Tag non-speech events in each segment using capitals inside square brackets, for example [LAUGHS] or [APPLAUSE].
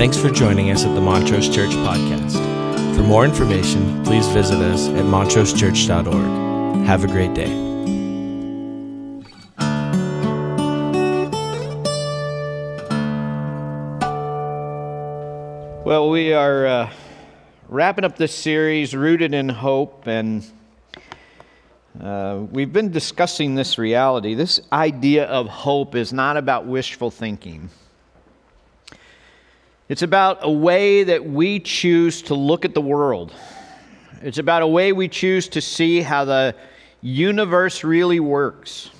Thanks for joining us at the Montrose Church Podcast. For more information, please visit us at montrosechurch.org. Have a great day. Well, we are uh, wrapping up this series, Rooted in Hope, and uh, we've been discussing this reality. This idea of hope is not about wishful thinking. It's about a way that we choose to look at the world. It's about a way we choose to see how the universe really works.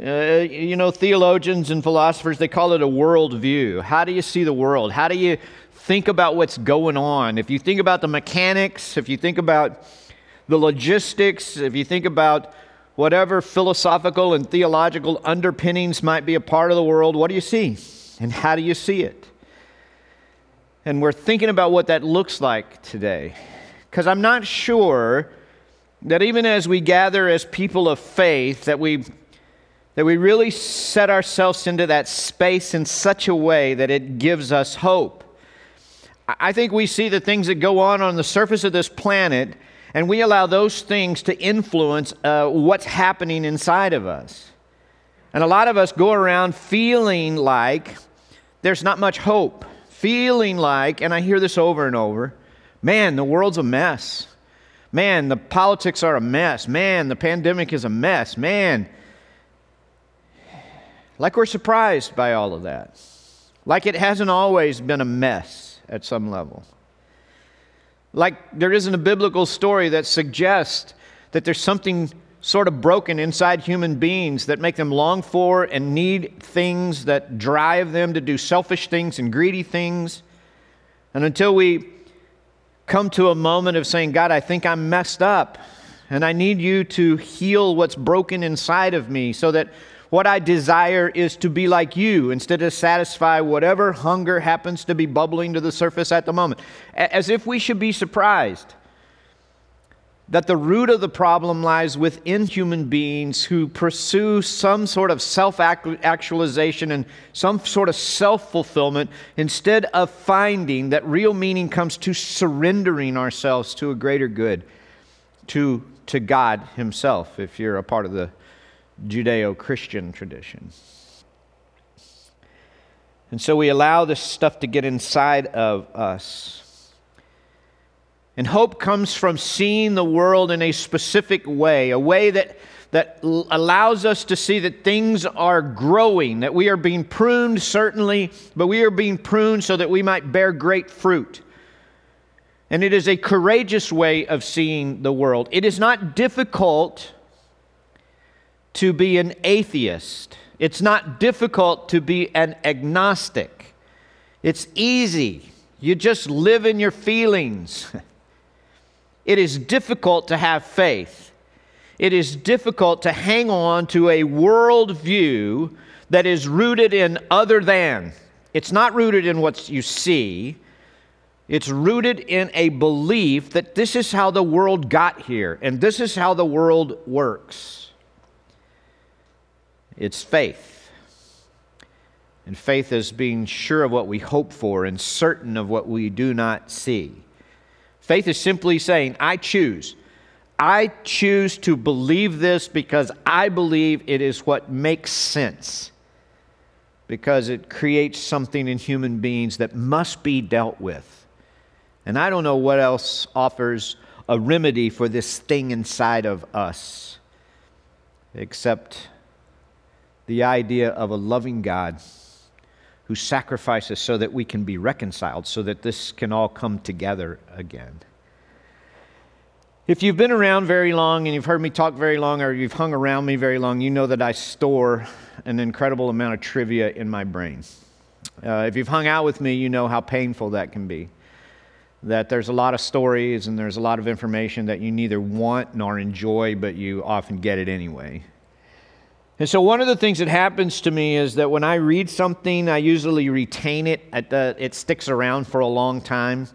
Uh, you know, theologians and philosophers, they call it a worldview. How do you see the world? How do you think about what's going on? If you think about the mechanics, if you think about the logistics, if you think about whatever philosophical and theological underpinnings might be a part of the world, what do you see? And how do you see it? And we're thinking about what that looks like today. Because I'm not sure that even as we gather as people of faith, that we, that we really set ourselves into that space in such a way that it gives us hope. I think we see the things that go on on the surface of this planet, and we allow those things to influence uh, what's happening inside of us. And a lot of us go around feeling like there's not much hope feeling like, and I hear this over and over, man, the world's a mess. Man, the politics are a mess. Man, the pandemic is a mess. Man, like we're surprised by all of that. Like it hasn't always been a mess at some level. Like there isn't a biblical story that suggests that there's something sort of broken inside human beings that make them long for and need things that drive them to do selfish things and greedy things. And until we come to a moment of saying, God, I think I'm messed up, and I need you to heal what's broken inside of me so that what I desire is to be like you instead of satisfy whatever hunger happens to be bubbling to the surface at the moment. As if we should be surprised that the root of the problem lies within human beings who pursue some sort of self actualization and some sort of self fulfillment instead of finding that real meaning comes to surrendering ourselves to a greater good, to, to God Himself, if you're a part of the Judeo Christian tradition. And so we allow this stuff to get inside of us. And hope comes from seeing the world in a specific way, a way that, that allows us to see that things are growing, that we are being pruned, certainly, but we are being pruned so that we might bear great fruit. And it is a courageous way of seeing the world. It is not difficult to be an atheist, it's not difficult to be an agnostic. It's easy. You just live in your feelings. [LAUGHS] It is difficult to have faith. It is difficult to hang on to a worldview that is rooted in other than. It's not rooted in what you see, it's rooted in a belief that this is how the world got here and this is how the world works. It's faith. And faith is being sure of what we hope for and certain of what we do not see. Faith is simply saying, I choose. I choose to believe this because I believe it is what makes sense, because it creates something in human beings that must be dealt with. And I don't know what else offers a remedy for this thing inside of us except the idea of a loving God who sacrifices so that we can be reconciled, so that this can all come together again. If you've been around very long and you've heard me talk very long or you've hung around me very long, you know that I store an incredible amount of trivia in my brain. Uh, if you've hung out with me, you know how painful that can be. That there's a lot of stories and there's a lot of information that you neither want nor enjoy, but you often get it anyway. And so, one of the things that happens to me is that when I read something, I usually retain it. it sticks around for a long time.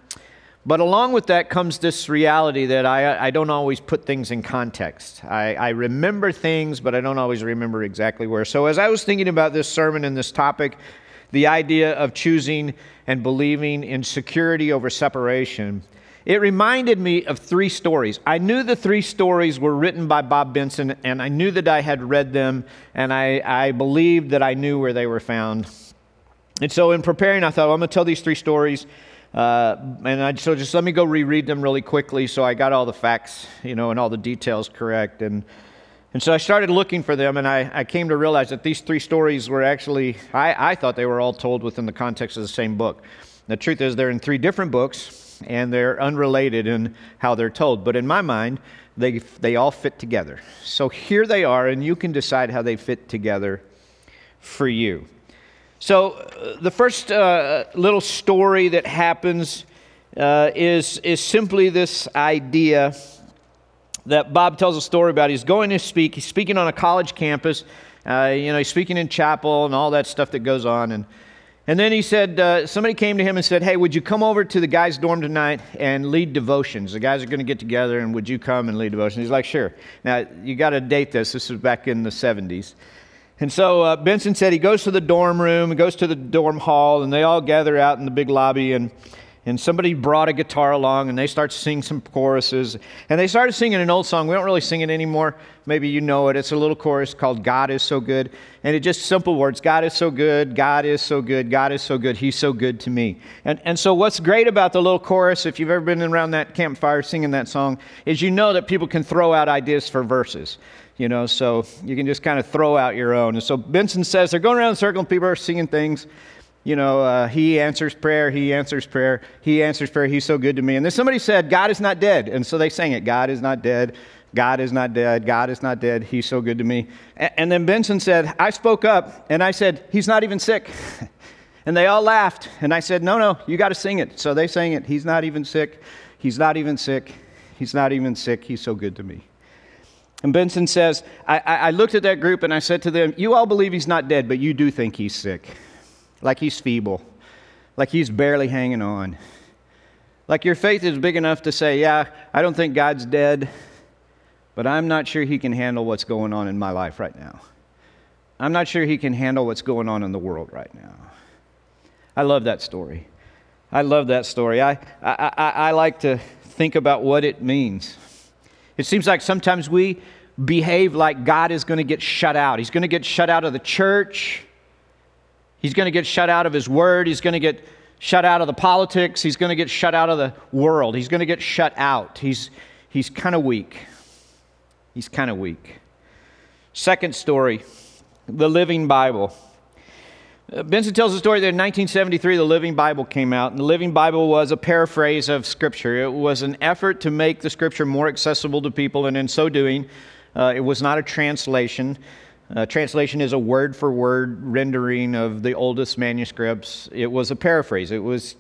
But along with that comes this reality that I, I don't always put things in context. I, I remember things, but I don't always remember exactly where. So, as I was thinking about this sermon and this topic, the idea of choosing and believing in security over separation, it reminded me of three stories. I knew the three stories were written by Bob Benson, and I knew that I had read them, and I, I believed that I knew where they were found. And so, in preparing, I thought, well, I'm going to tell these three stories. Uh, and I, so just let me go reread them really quickly so I got all the facts, you know, and all the details correct. And, and so I started looking for them, and I, I came to realize that these three stories were actually, I, I thought they were all told within the context of the same book. The truth is, they're in three different books, and they're unrelated in how they're told. But in my mind, they, they all fit together. So here they are, and you can decide how they fit together for you. So, uh, the first uh, little story that happens uh, is, is simply this idea that Bob tells a story about. He's going to speak, he's speaking on a college campus. Uh, you know, he's speaking in chapel and all that stuff that goes on. And and then he said, uh, somebody came to him and said, Hey, would you come over to the guys' dorm tonight and lead devotions? The guys are going to get together, and would you come and lead devotions? He's like, Sure. Now, you got to date this. This was back in the 70s. And so uh, Benson said he goes to the dorm room, he goes to the dorm hall, and they all gather out in the big lobby. And and somebody brought a guitar along and they start to sing some choruses. And they started singing an old song. We don't really sing it anymore. Maybe you know it. It's a little chorus called God is So Good. And it just simple words God is so good, God is so good, God is so good, He's so good to me. And, and so, what's great about the little chorus, if you've ever been around that campfire singing that song, is you know that people can throw out ideas for verses you know, so you can just kind of throw out your own. And so Benson says they're going around the circle and people are singing things you know, uh, he answers prayer, he answers prayer, he answers prayer, he's so good to me. And then somebody said, God is not dead. And so they sang it, God is not dead, God is not dead, God is not dead, he's so good to me. And then Benson said, I spoke up and I said, he's not even sick. [LAUGHS] and they all laughed. And I said, no, no, you got to sing it. So they sang it, he's not even sick, he's not even sick, he's not even sick, he's so good to me. And Benson says, I, I looked at that group and I said to them, You all believe he's not dead, but you do think he's sick like he's feeble, like he's barely hanging on. Like your faith is big enough to say, Yeah, I don't think God's dead, but I'm not sure he can handle what's going on in my life right now. I'm not sure he can handle what's going on in the world right now. I love that story. I love that story. I, I, I, I like to think about what it means. It seems like sometimes we behave like God is going to get shut out. He's going to get shut out of the church. He's going to get shut out of his word. He's going to get shut out of the politics. He's going to get shut out of the world. He's going to get shut out. He's, he's kind of weak. He's kind of weak. Second story the Living Bible. Uh, Benson tells the story that in 1973 the Living Bible came out, and the Living Bible was a paraphrase of Scripture. It was an effort to make the Scripture more accessible to people, and in so doing, uh, it was not a translation. Uh, translation is a word for word rendering of the oldest manuscripts. It was a paraphrase, it was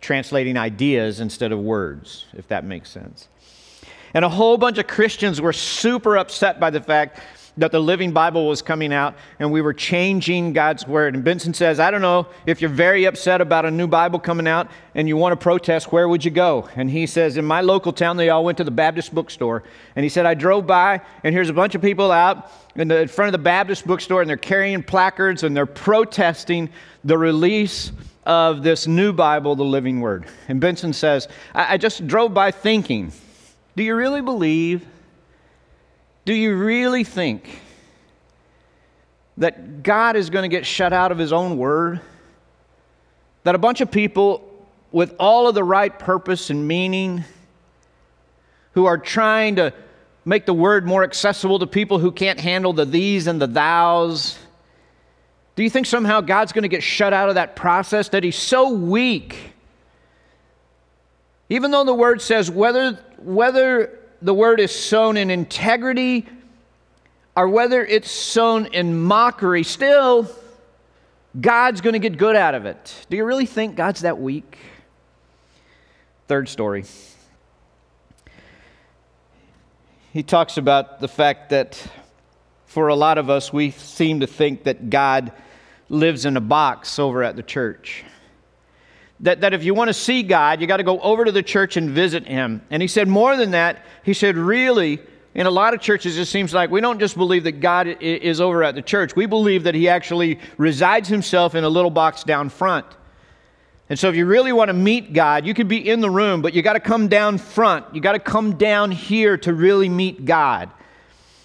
translating ideas instead of words, if that makes sense. And a whole bunch of Christians were super upset by the fact that the Living Bible was coming out and we were changing God's Word. And Benson says, I don't know if you're very upset about a new Bible coming out and you want to protest, where would you go? And he says, In my local town, they all went to the Baptist bookstore. And he said, I drove by and here's a bunch of people out in, the, in front of the Baptist bookstore and they're carrying placards and they're protesting the release of this new Bible, the Living Word. And Benson says, I, I just drove by thinking, do you really believe? Do you really think that God is going to get shut out of His own Word? That a bunch of people with all of the right purpose and meaning who are trying to make the word more accessible to people who can't handle the these and the thous? Do you think somehow God's going to get shut out of that process? That He's so weak? Even though the word says whether, whether the word is sown in integrity or whether it's sown in mockery, still, God's going to get good out of it. Do you really think God's that weak? Third story he talks about the fact that for a lot of us, we seem to think that God lives in a box over at the church. That, that if you want to see God, you got to go over to the church and visit Him. And he said, more than that, he said, really, in a lot of churches, it seems like we don't just believe that God is over at the church. We believe that He actually resides Himself in a little box down front. And so, if you really want to meet God, you could be in the room, but you got to come down front. You got to come down here to really meet God.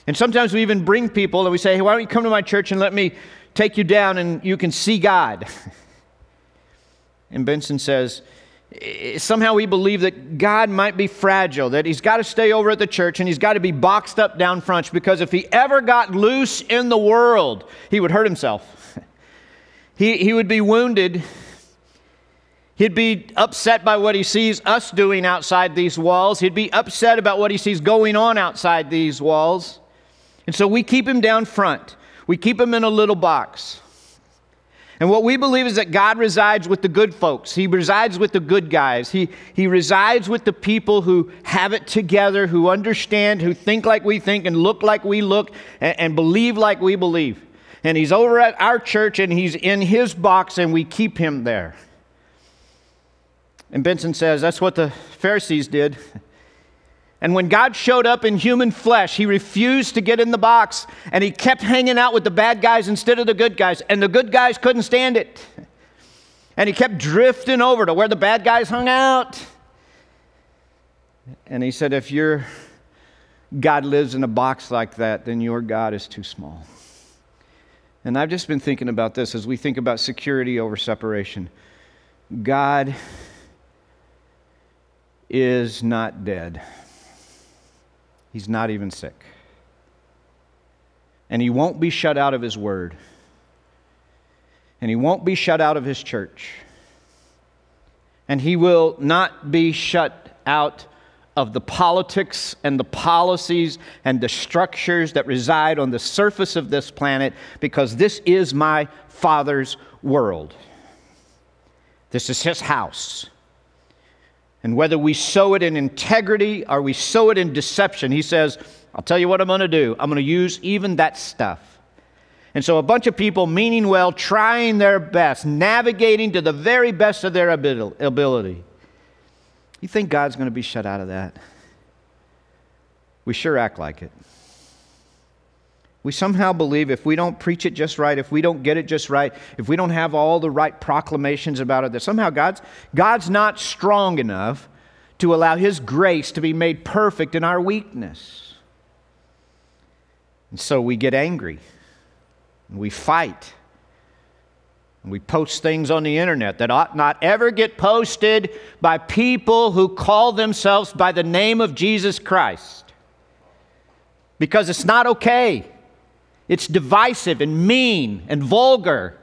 And sometimes we even bring people and we say, hey, why don't you come to my church and let me take you down and you can see God? [LAUGHS] and Benson says, somehow we believe that God might be fragile, that he's got to stay over at the church and he's got to be boxed up down front because if he ever got loose in the world, he would hurt himself. [LAUGHS] he, he would be wounded. He'd be upset by what he sees us doing outside these walls. He'd be upset about what he sees going on outside these walls. And so we keep him down front. We keep him in a little box. And what we believe is that God resides with the good folks. He resides with the good guys. He, he resides with the people who have it together, who understand, who think like we think, and look like we look, and, and believe like we believe. And He's over at our church, and He's in His box, and we keep Him there. And Benson says that's what the Pharisees did. [LAUGHS] And when God showed up in human flesh, he refused to get in the box and he kept hanging out with the bad guys instead of the good guys. And the good guys couldn't stand it. And he kept drifting over to where the bad guys hung out. And he said, If your God lives in a box like that, then your God is too small. And I've just been thinking about this as we think about security over separation. God is not dead. He's not even sick. And he won't be shut out of his word. And he won't be shut out of his church. And he will not be shut out of the politics and the policies and the structures that reside on the surface of this planet because this is my Father's world. This is his house. And whether we sow it in integrity or we sow it in deception, he says, I'll tell you what I'm going to do. I'm going to use even that stuff. And so, a bunch of people meaning well, trying their best, navigating to the very best of their ability. You think God's going to be shut out of that? We sure act like it. We somehow believe if we don't preach it just right, if we don't get it just right, if we don't have all the right proclamations about it, that somehow God's, God's not strong enough to allow His grace to be made perfect in our weakness. And so we get angry, and we fight, and we post things on the internet that ought not ever get posted by people who call themselves by the name of Jesus Christ because it's not okay. It's divisive and mean and vulgar.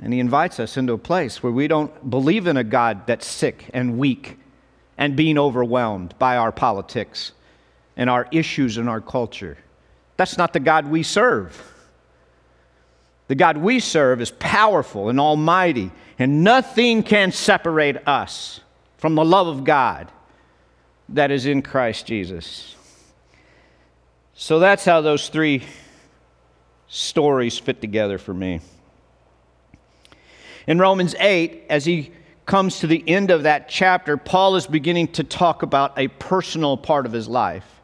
And he invites us into a place where we don't believe in a God that's sick and weak and being overwhelmed by our politics and our issues and our culture. That's not the God we serve. The God we serve is powerful and almighty, and nothing can separate us from the love of God that is in Christ Jesus. So that's how those three stories fit together for me. In Romans 8, as he comes to the end of that chapter, Paul is beginning to talk about a personal part of his life.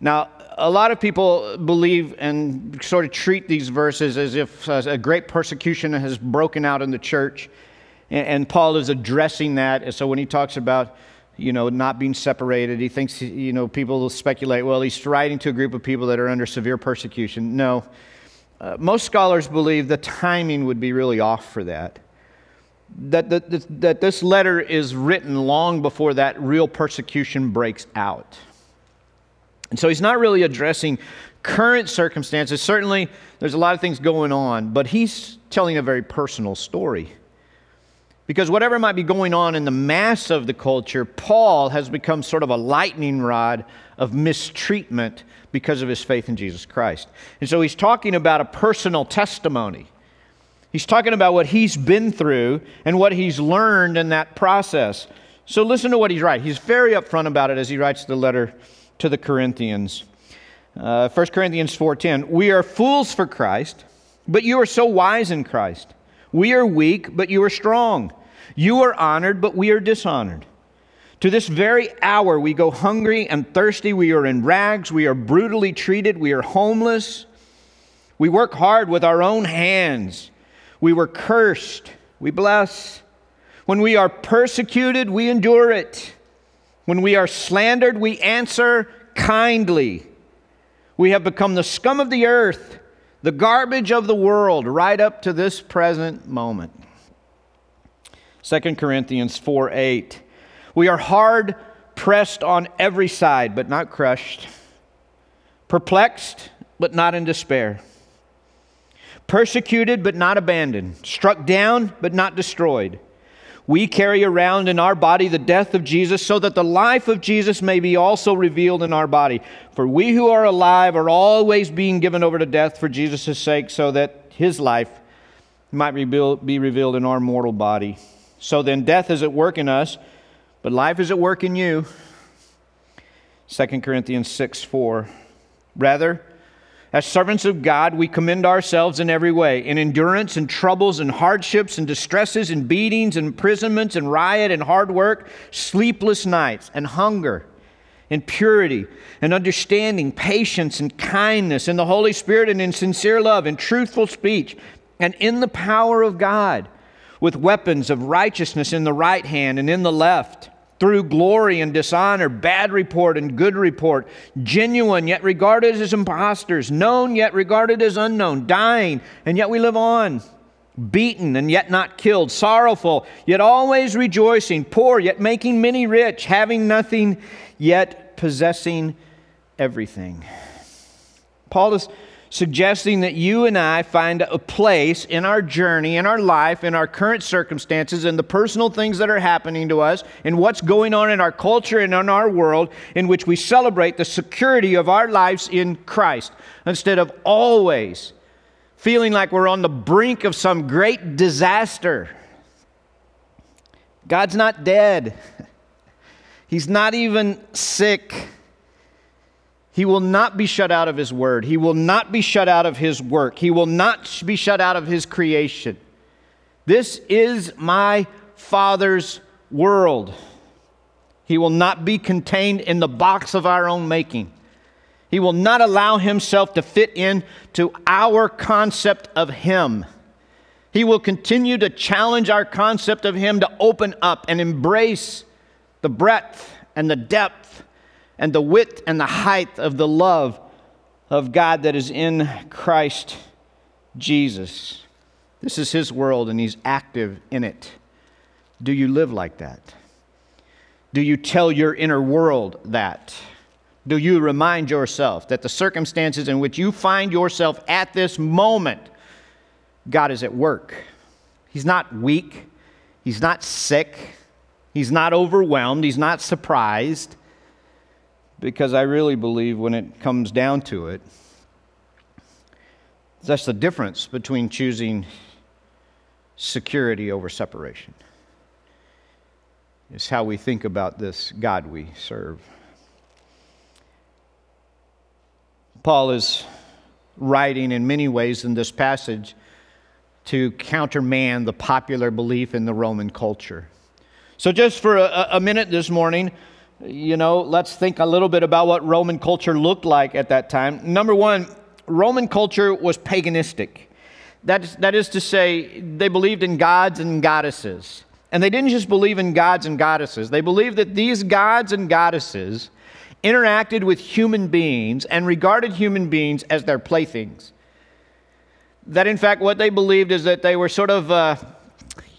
Now, a lot of people believe and sort of treat these verses as if a great persecution has broken out in the church, and Paul is addressing that. So when he talks about you know, not being separated. He thinks, you know, people will speculate, well, he's writing to a group of people that are under severe persecution. No. Uh, most scholars believe the timing would be really off for that. That, that, that this letter is written long before that real persecution breaks out. And so he's not really addressing current circumstances. Certainly, there's a lot of things going on, but he's telling a very personal story. Because whatever might be going on in the mass of the culture, Paul has become sort of a lightning rod of mistreatment because of his faith in Jesus Christ. And so he's talking about a personal testimony. He's talking about what he's been through and what he's learned in that process. So listen to what he's writing. He's very upfront about it as he writes the letter to the Corinthians. Uh, 1 Corinthians 4:10. We are fools for Christ, but you are so wise in Christ. We are weak, but you are strong. You are honored, but we are dishonored. To this very hour, we go hungry and thirsty. We are in rags. We are brutally treated. We are homeless. We work hard with our own hands. We were cursed. We bless. When we are persecuted, we endure it. When we are slandered, we answer kindly. We have become the scum of the earth, the garbage of the world, right up to this present moment. 2 Corinthians 4 8. We are hard pressed on every side, but not crushed, perplexed, but not in despair, persecuted, but not abandoned, struck down, but not destroyed. We carry around in our body the death of Jesus so that the life of Jesus may be also revealed in our body. For we who are alive are always being given over to death for Jesus' sake so that his life might be revealed in our mortal body. So then, death is at work in us, but life is at work in you. 2 Corinthians 6 4. Rather, as servants of God, we commend ourselves in every way in endurance and troubles and hardships and distresses and beatings and imprisonments and riot and hard work, sleepless nights and hunger and purity and understanding, patience and kindness, in the Holy Spirit and in sincere love and truthful speech, and in the power of God with weapons of righteousness in the right hand and in the left, through glory and dishonor, bad report and good report, genuine yet regarded as impostors, known yet regarded as unknown, dying and yet we live on, beaten and yet not killed, sorrowful yet always rejoicing, poor yet making many rich, having nothing yet possessing everything. Paul is suggesting that you and I find a place in our journey, in our life, in our current circumstances, in the personal things that are happening to us, in what's going on in our culture and in our world, in which we celebrate the security of our lives in Christ, instead of always feeling like we're on the brink of some great disaster. God's not dead. He's not even sick. He will not be shut out of His Word. He will not be shut out of His work. He will not be shut out of His creation. This is my Father's world. He will not be contained in the box of our own making. He will not allow Himself to fit in to our concept of Him. He will continue to challenge our concept of Him to open up and embrace the breadth and the depth and the width and the height of the love of God that is in Christ Jesus. This is His world, and He's active in it. Do you live like that? Do you tell your inner world that? Do you remind yourself that the circumstances in which you find yourself at this moment, God is at work? He's not weak, He's not sick, He's not overwhelmed, He's not surprised because I really believe when it comes down to it, that's the difference between choosing security over separation. Is how we think about this God we serve. Paul is writing in many ways in this passage to countermand the popular belief in the Roman culture. So, just for a, a minute this morning, you know, let's think a little bit about what Roman culture looked like at that time. Number one, Roman culture was paganistic. That is, that is to say, they believed in gods and goddesses. And they didn't just believe in gods and goddesses, they believed that these gods and goddesses interacted with human beings and regarded human beings as their playthings. That, in fact, what they believed is that they were sort of. Uh,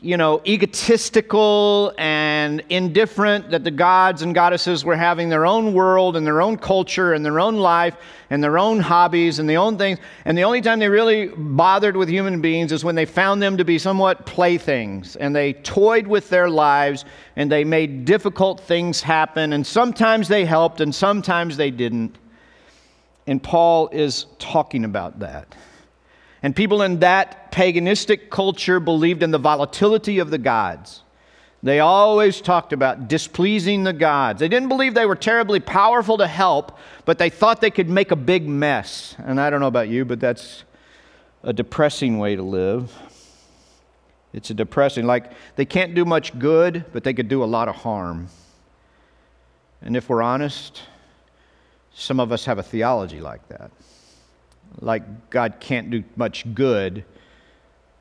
you know, egotistical and indifferent, that the gods and goddesses were having their own world and their own culture and their own life and their own hobbies and the own things. And the only time they really bothered with human beings is when they found them to be somewhat playthings and they toyed with their lives and they made difficult things happen. And sometimes they helped and sometimes they didn't. And Paul is talking about that. And people in that paganistic culture believed in the volatility of the gods. They always talked about displeasing the gods. They didn't believe they were terribly powerful to help, but they thought they could make a big mess. And I don't know about you, but that's a depressing way to live. It's a depressing, like they can't do much good, but they could do a lot of harm. And if we're honest, some of us have a theology like that. Like God can't do much good,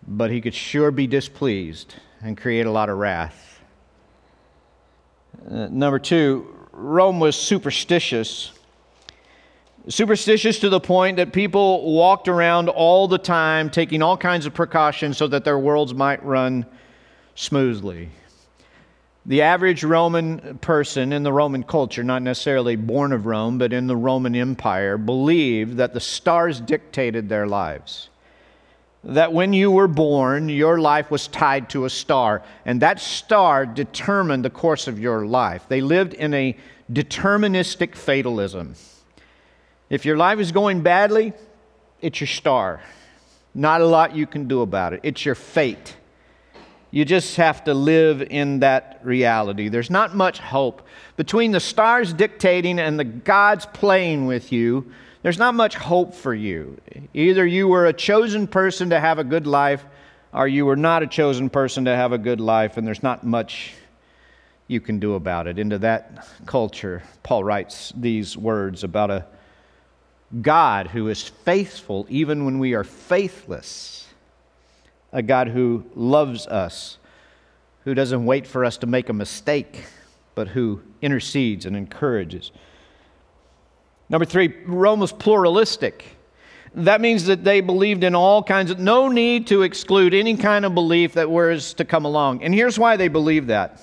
but he could sure be displeased and create a lot of wrath. Uh, number two, Rome was superstitious. Superstitious to the point that people walked around all the time taking all kinds of precautions so that their worlds might run smoothly. The average Roman person in the Roman culture, not necessarily born of Rome, but in the Roman Empire, believed that the stars dictated their lives. That when you were born, your life was tied to a star, and that star determined the course of your life. They lived in a deterministic fatalism. If your life is going badly, it's your star. Not a lot you can do about it. It's your fate. You just have to live in that reality. There's not much hope. Between the stars dictating and the gods playing with you, there's not much hope for you. Either you were a chosen person to have a good life, or you were not a chosen person to have a good life, and there's not much you can do about it. Into that culture, Paul writes these words about a God who is faithful even when we are faithless a God who loves us, who doesn't wait for us to make a mistake, but who intercedes and encourages. Number three, Rome was pluralistic. That means that they believed in all kinds of, no need to exclude any kind of belief that was to come along. And here's why they believe that.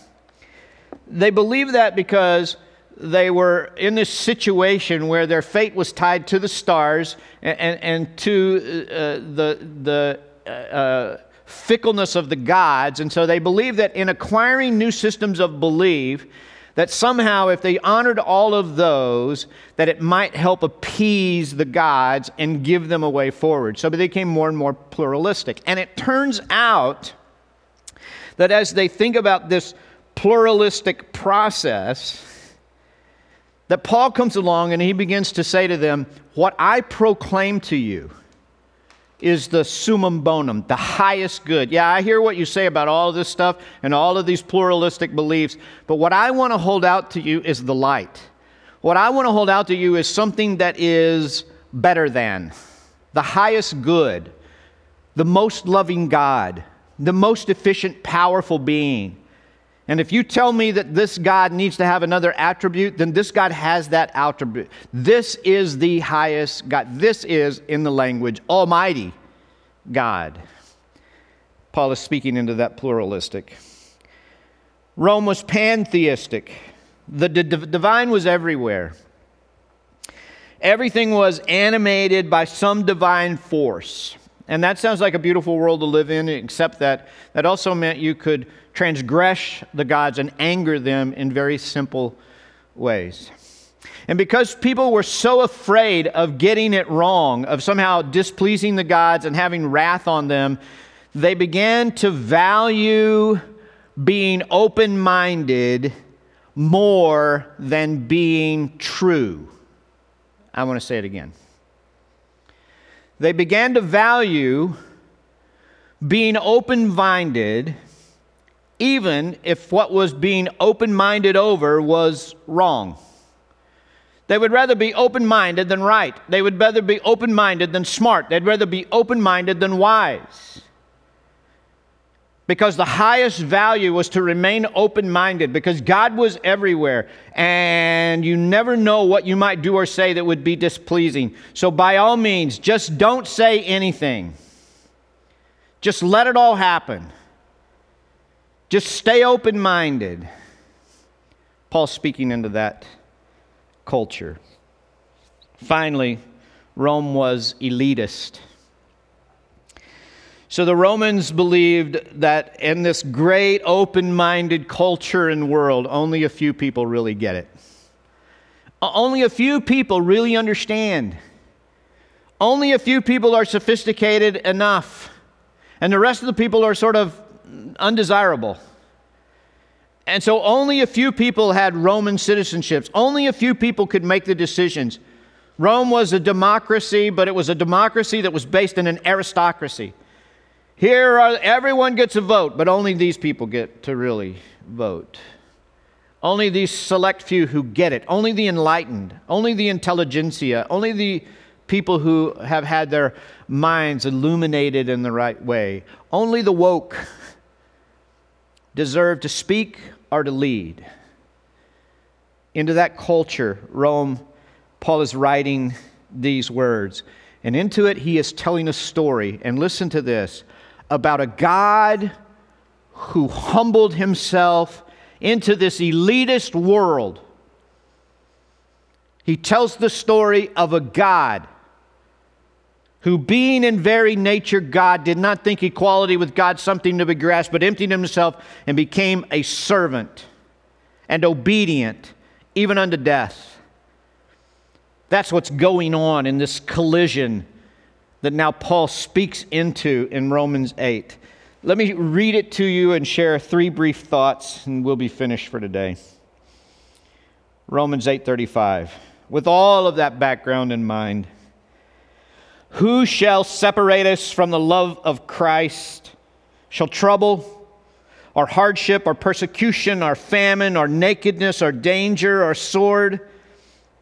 They believe that because they were in this situation where their fate was tied to the stars and, and, and to uh, the, the uh, fickleness of the gods. And so they believe that in acquiring new systems of belief, that somehow if they honored all of those, that it might help appease the gods and give them a way forward. So they became more and more pluralistic. And it turns out that as they think about this pluralistic process, that Paul comes along and he begins to say to them, What I proclaim to you is the summum bonum, the highest good. Yeah, I hear what you say about all this stuff and all of these pluralistic beliefs, but what I want to hold out to you is the light. What I want to hold out to you is something that is better than the highest good, the most loving God, the most efficient, powerful being. And if you tell me that this God needs to have another attribute, then this God has that attribute. This is the highest God. This is, in the language, Almighty God. Paul is speaking into that pluralistic. Rome was pantheistic, the d- divine was everywhere. Everything was animated by some divine force. And that sounds like a beautiful world to live in, except that that also meant you could transgress the gods and anger them in very simple ways. And because people were so afraid of getting it wrong, of somehow displeasing the gods and having wrath on them, they began to value being open minded more than being true. I want to say it again. They began to value being open minded even if what was being open minded over was wrong. They would rather be open minded than right. They would rather be open minded than smart. They'd rather be open minded than wise. Because the highest value was to remain open minded, because God was everywhere, and you never know what you might do or say that would be displeasing. So, by all means, just don't say anything, just let it all happen. Just stay open minded. Paul's speaking into that culture. Finally, Rome was elitist. So the Romans believed that in this great open minded culture and world, only a few people really get it. Only a few people really understand. Only a few people are sophisticated enough. And the rest of the people are sort of undesirable. And so only a few people had Roman citizenships. Only a few people could make the decisions. Rome was a democracy, but it was a democracy that was based in an aristocracy. Here, are, everyone gets a vote, but only these people get to really vote. Only these select few who get it, only the enlightened, only the intelligentsia, only the people who have had their minds illuminated in the right way, only the woke deserve to speak or to lead. Into that culture, Rome, Paul is writing these words. And into it, he is telling a story. And listen to this about a God who humbled himself into this elitist world. He tells the story of a God who, being in very nature God, did not think equality with God something to be grasped, but emptied himself and became a servant and obedient, even unto death. That's what's going on in this collision that now Paul speaks into in Romans 8. Let me read it to you and share three brief thoughts, and we'll be finished for today. Romans 8:35. With all of that background in mind, who shall separate us from the love of Christ? Shall trouble, or hardship, or persecution, or famine, or nakedness, or danger, or sword?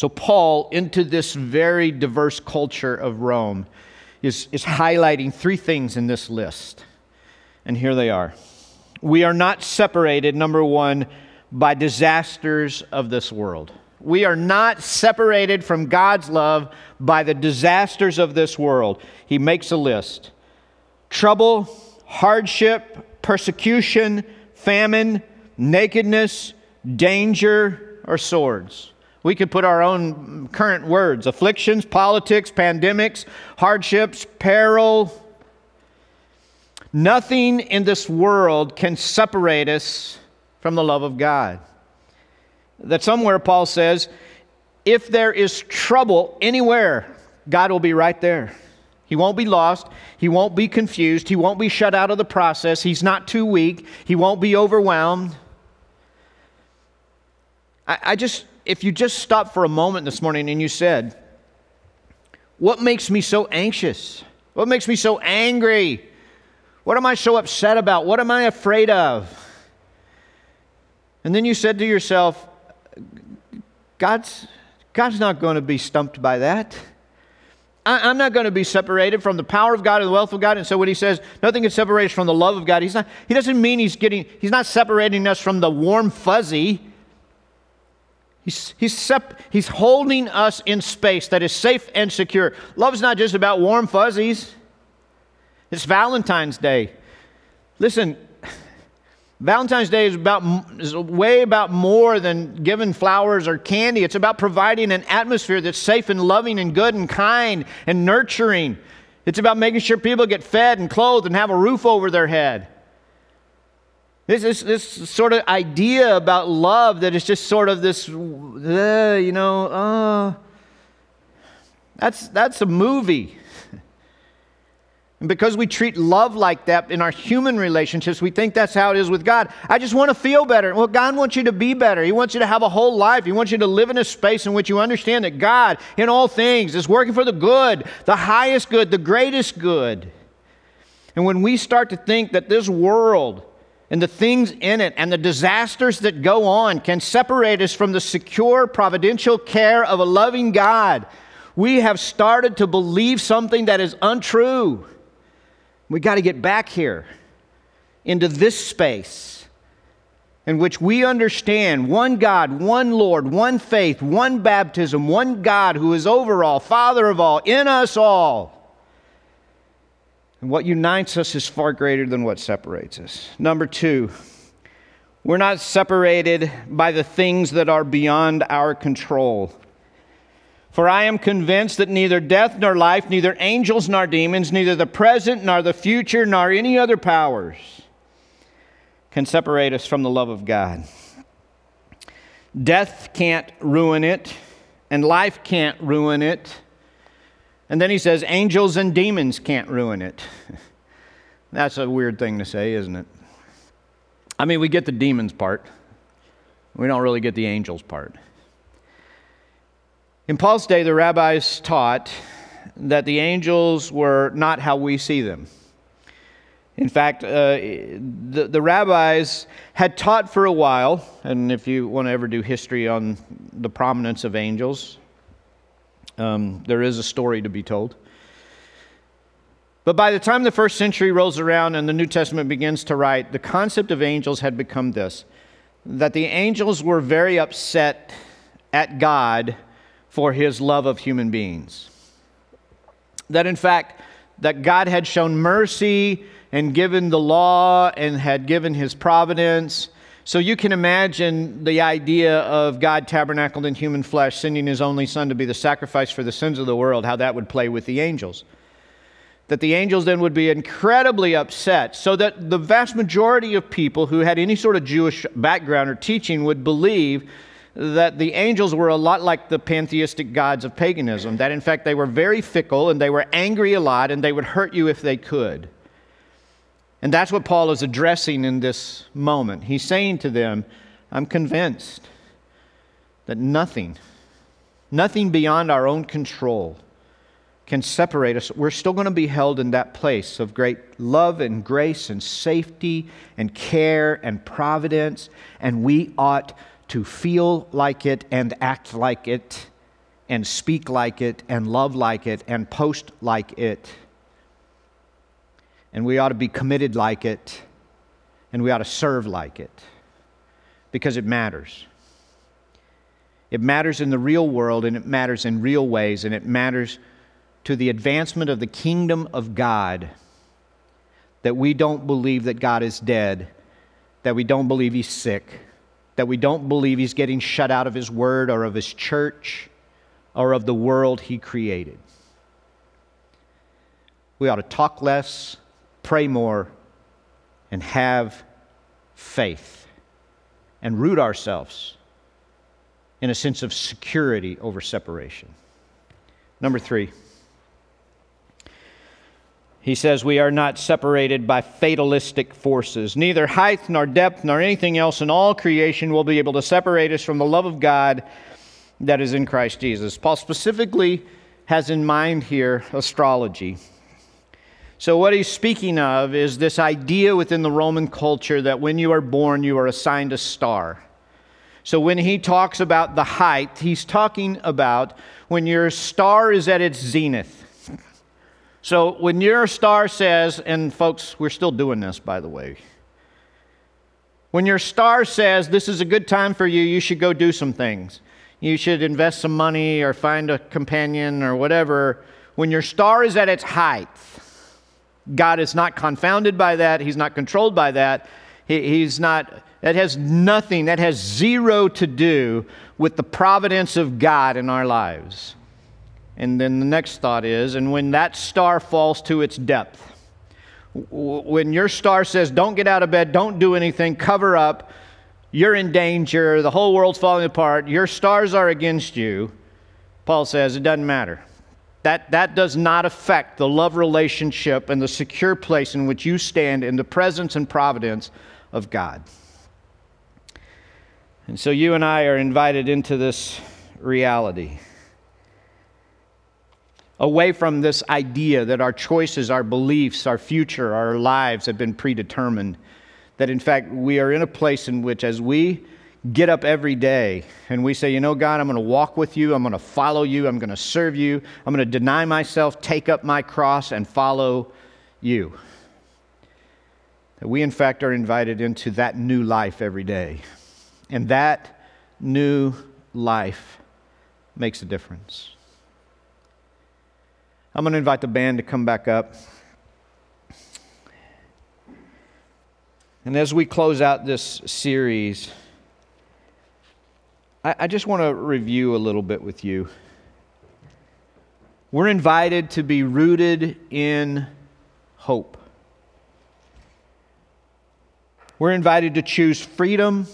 So, Paul, into this very diverse culture of Rome, is, is highlighting three things in this list. And here they are. We are not separated, number one, by disasters of this world. We are not separated from God's love by the disasters of this world. He makes a list trouble, hardship, persecution, famine, nakedness, danger, or swords. We could put our own current words afflictions, politics, pandemics, hardships, peril. Nothing in this world can separate us from the love of God. That somewhere Paul says, if there is trouble anywhere, God will be right there. He won't be lost. He won't be confused. He won't be shut out of the process. He's not too weak. He won't be overwhelmed. I, I just if you just stopped for a moment this morning and you said, What makes me so anxious? What makes me so angry? What am I so upset about? What am I afraid of? And then you said to yourself, God's, God's not going to be stumped by that. I, am not going to be separated from the power of God and the wealth of God. And so when he says nothing can separate us from the love of God, he's not, he doesn't mean he's getting, he's not separating us from the warm fuzzy He's, he's, sep- he's holding us in space that is safe and secure. Love's not just about warm fuzzies, it's Valentine's Day. Listen, [LAUGHS] Valentine's Day is, about, is way about more than giving flowers or candy. It's about providing an atmosphere that's safe and loving and good and kind and nurturing. It's about making sure people get fed and clothed and have a roof over their head. This, this, this sort of idea about love that is just sort of this, uh, you know, uh, that's, that's a movie. And because we treat love like that in our human relationships, we think that's how it is with God. I just want to feel better. Well, God wants you to be better. He wants you to have a whole life. He wants you to live in a space in which you understand that God, in all things, is working for the good, the highest good, the greatest good. And when we start to think that this world, and the things in it and the disasters that go on can separate us from the secure providential care of a loving God. We have started to believe something that is untrue. We got to get back here into this space in which we understand one God, one Lord, one faith, one baptism, one God who is over all, Father of all, in us all. And what unites us is far greater than what separates us. Number two, we're not separated by the things that are beyond our control. For I am convinced that neither death nor life, neither angels nor demons, neither the present nor the future, nor any other powers can separate us from the love of God. Death can't ruin it, and life can't ruin it. And then he says, angels and demons can't ruin it. [LAUGHS] That's a weird thing to say, isn't it? I mean, we get the demons part, we don't really get the angels part. In Paul's day, the rabbis taught that the angels were not how we see them. In fact, uh, the, the rabbis had taught for a while, and if you want to ever do history on the prominence of angels, um, there is a story to be told. But by the time the first century rolls around and the New Testament begins to write, the concept of angels had become this that the angels were very upset at God for his love of human beings. That in fact, that God had shown mercy and given the law and had given his providence. So you can imagine the idea of God tabernacled in human flesh, sending his only son to be the sacrifice for the sins of the world, how that would play with the angels. That the angels then would be incredibly upset, so that the vast majority of people who had any sort of Jewish background or teaching would believe that the angels were a lot like the pantheistic gods of paganism, that in fact they were very fickle and they were angry a lot and they would hurt you if they could. And that's what Paul is addressing in this moment. He's saying to them, I'm convinced that nothing, nothing beyond our own control can separate us. We're still going to be held in that place of great love and grace and safety and care and providence, and we ought to feel like it and act like it and speak like it and love like it and post like it and we ought to be committed like it, and we ought to serve like it because it matters. It matters in the real world, and it matters in real ways, and it matters to the advancement of the kingdom of God that we don't believe that God is dead, that we don't believe he's sick, that we don't believe he's getting shut out of his word or of his church or of the world he created. We ought to talk less pray more, and have faith and root ourselves in a sense of security over separation. Number three, he says, We are not separated by fatalistic forces. Neither height nor depth nor anything else in all creation will be able to separate us from the love of God that is in Christ Jesus. Paul specifically has in mind here astrology. So, what he's speaking of is this idea within the Roman culture that when you are born, you are assigned a star. So, when he talks about the height, he's talking about when your star is at its zenith. So, when your star says, and folks, we're still doing this, by the way. When your star says, This is a good time for you, you should go do some things. You should invest some money or find a companion or whatever. When your star is at its height, God is not confounded by that. He's not controlled by that. He, he's not, that has nothing, that has zero to do with the providence of God in our lives. And then the next thought is, and when that star falls to its depth, when your star says, don't get out of bed, don't do anything, cover up, you're in danger, the whole world's falling apart, your stars are against you, Paul says, it doesn't matter. That, that does not affect the love relationship and the secure place in which you stand in the presence and providence of God. And so you and I are invited into this reality. Away from this idea that our choices, our beliefs, our future, our lives have been predetermined. That in fact, we are in a place in which, as we get up every day and we say, you know, God, I'm going to walk with you, I'm going to follow you, I'm going to serve you, I'm going to deny myself, take up my cross, and follow you. That we, in fact, are invited into that new life every day. And that new life makes a difference. I'm going to invite the band to come back up. And as we close out this series, I, I just want to review a little bit with you. We're invited to be rooted in hope. We're invited to choose freedom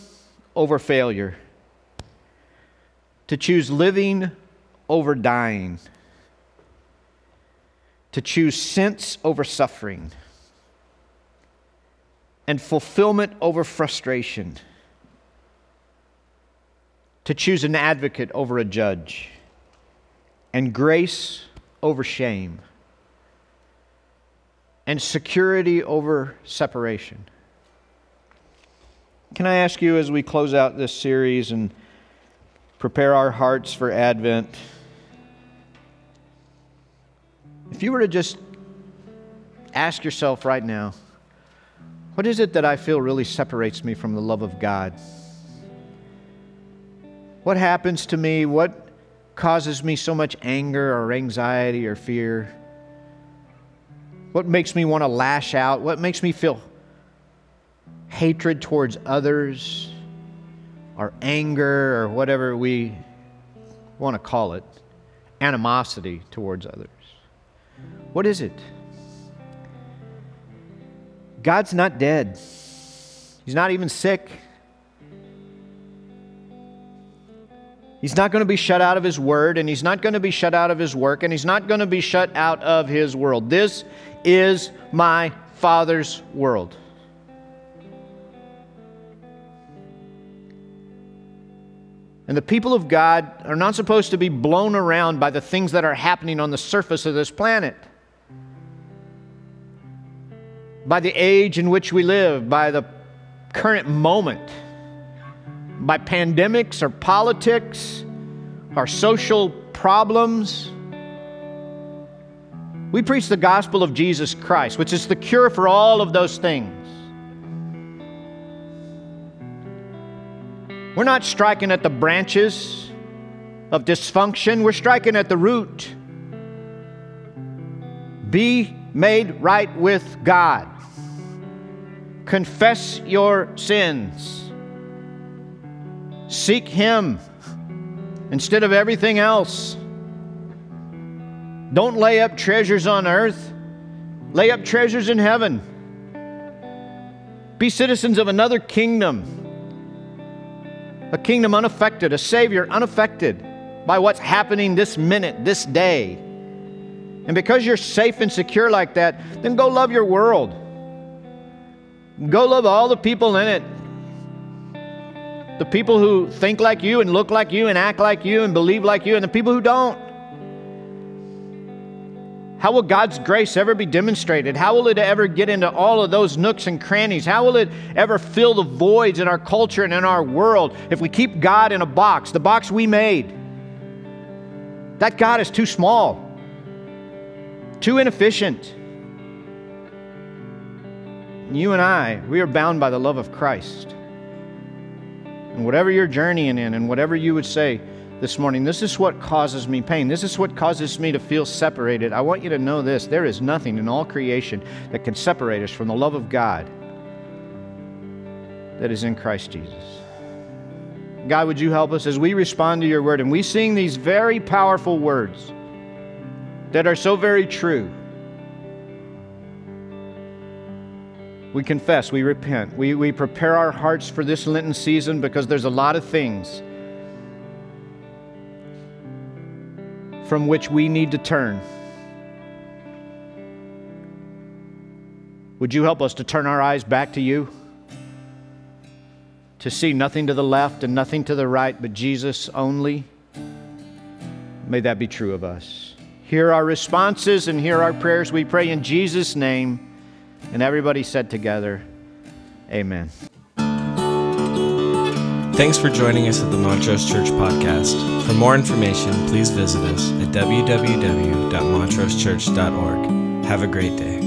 over failure. to choose living over dying, to choose sense over suffering, and fulfillment over frustration, to choose an advocate over a judge, and grace over shame, and security over separation. Can I ask you as we close out this series and prepare our hearts for Advent? If you were to just ask yourself right now, what is it that I feel really separates me from the love of God? What happens to me? What causes me so much anger or anxiety or fear? What makes me want to lash out? What makes me feel hatred towards others or anger or whatever we want to call it? Animosity towards others. What is it? God's not dead. He's not even sick. He's not going to be shut out of His Word, and He's not going to be shut out of His work, and He's not going to be shut out of His world. This is my Father's world. And the people of God are not supposed to be blown around by the things that are happening on the surface of this planet by the age in which we live, by the current moment, by pandemics or politics, our social problems. We preach the gospel of Jesus Christ, which is the cure for all of those things. We're not striking at the branches of dysfunction, we're striking at the root. Be made right with God. Confess your sins. Seek Him instead of everything else. Don't lay up treasures on earth, lay up treasures in heaven. Be citizens of another kingdom, a kingdom unaffected, a Savior unaffected by what's happening this minute, this day. And because you're safe and secure like that, then go love your world. Go love all the people in it. The people who think like you and look like you and act like you and believe like you, and the people who don't. How will God's grace ever be demonstrated? How will it ever get into all of those nooks and crannies? How will it ever fill the voids in our culture and in our world if we keep God in a box, the box we made? That God is too small, too inefficient. You and I, we are bound by the love of Christ. And whatever you're journeying in, and whatever you would say this morning, this is what causes me pain. This is what causes me to feel separated. I want you to know this there is nothing in all creation that can separate us from the love of God that is in Christ Jesus. God, would you help us as we respond to your word and we sing these very powerful words that are so very true? We confess, we repent, we, we prepare our hearts for this Lenten season because there's a lot of things from which we need to turn. Would you help us to turn our eyes back to you? To see nothing to the left and nothing to the right, but Jesus only? May that be true of us. Hear our responses and hear our prayers. We pray in Jesus' name. And everybody said together, Amen. Thanks for joining us at the Montrose Church Podcast. For more information, please visit us at www.montrosechurch.org. Have a great day.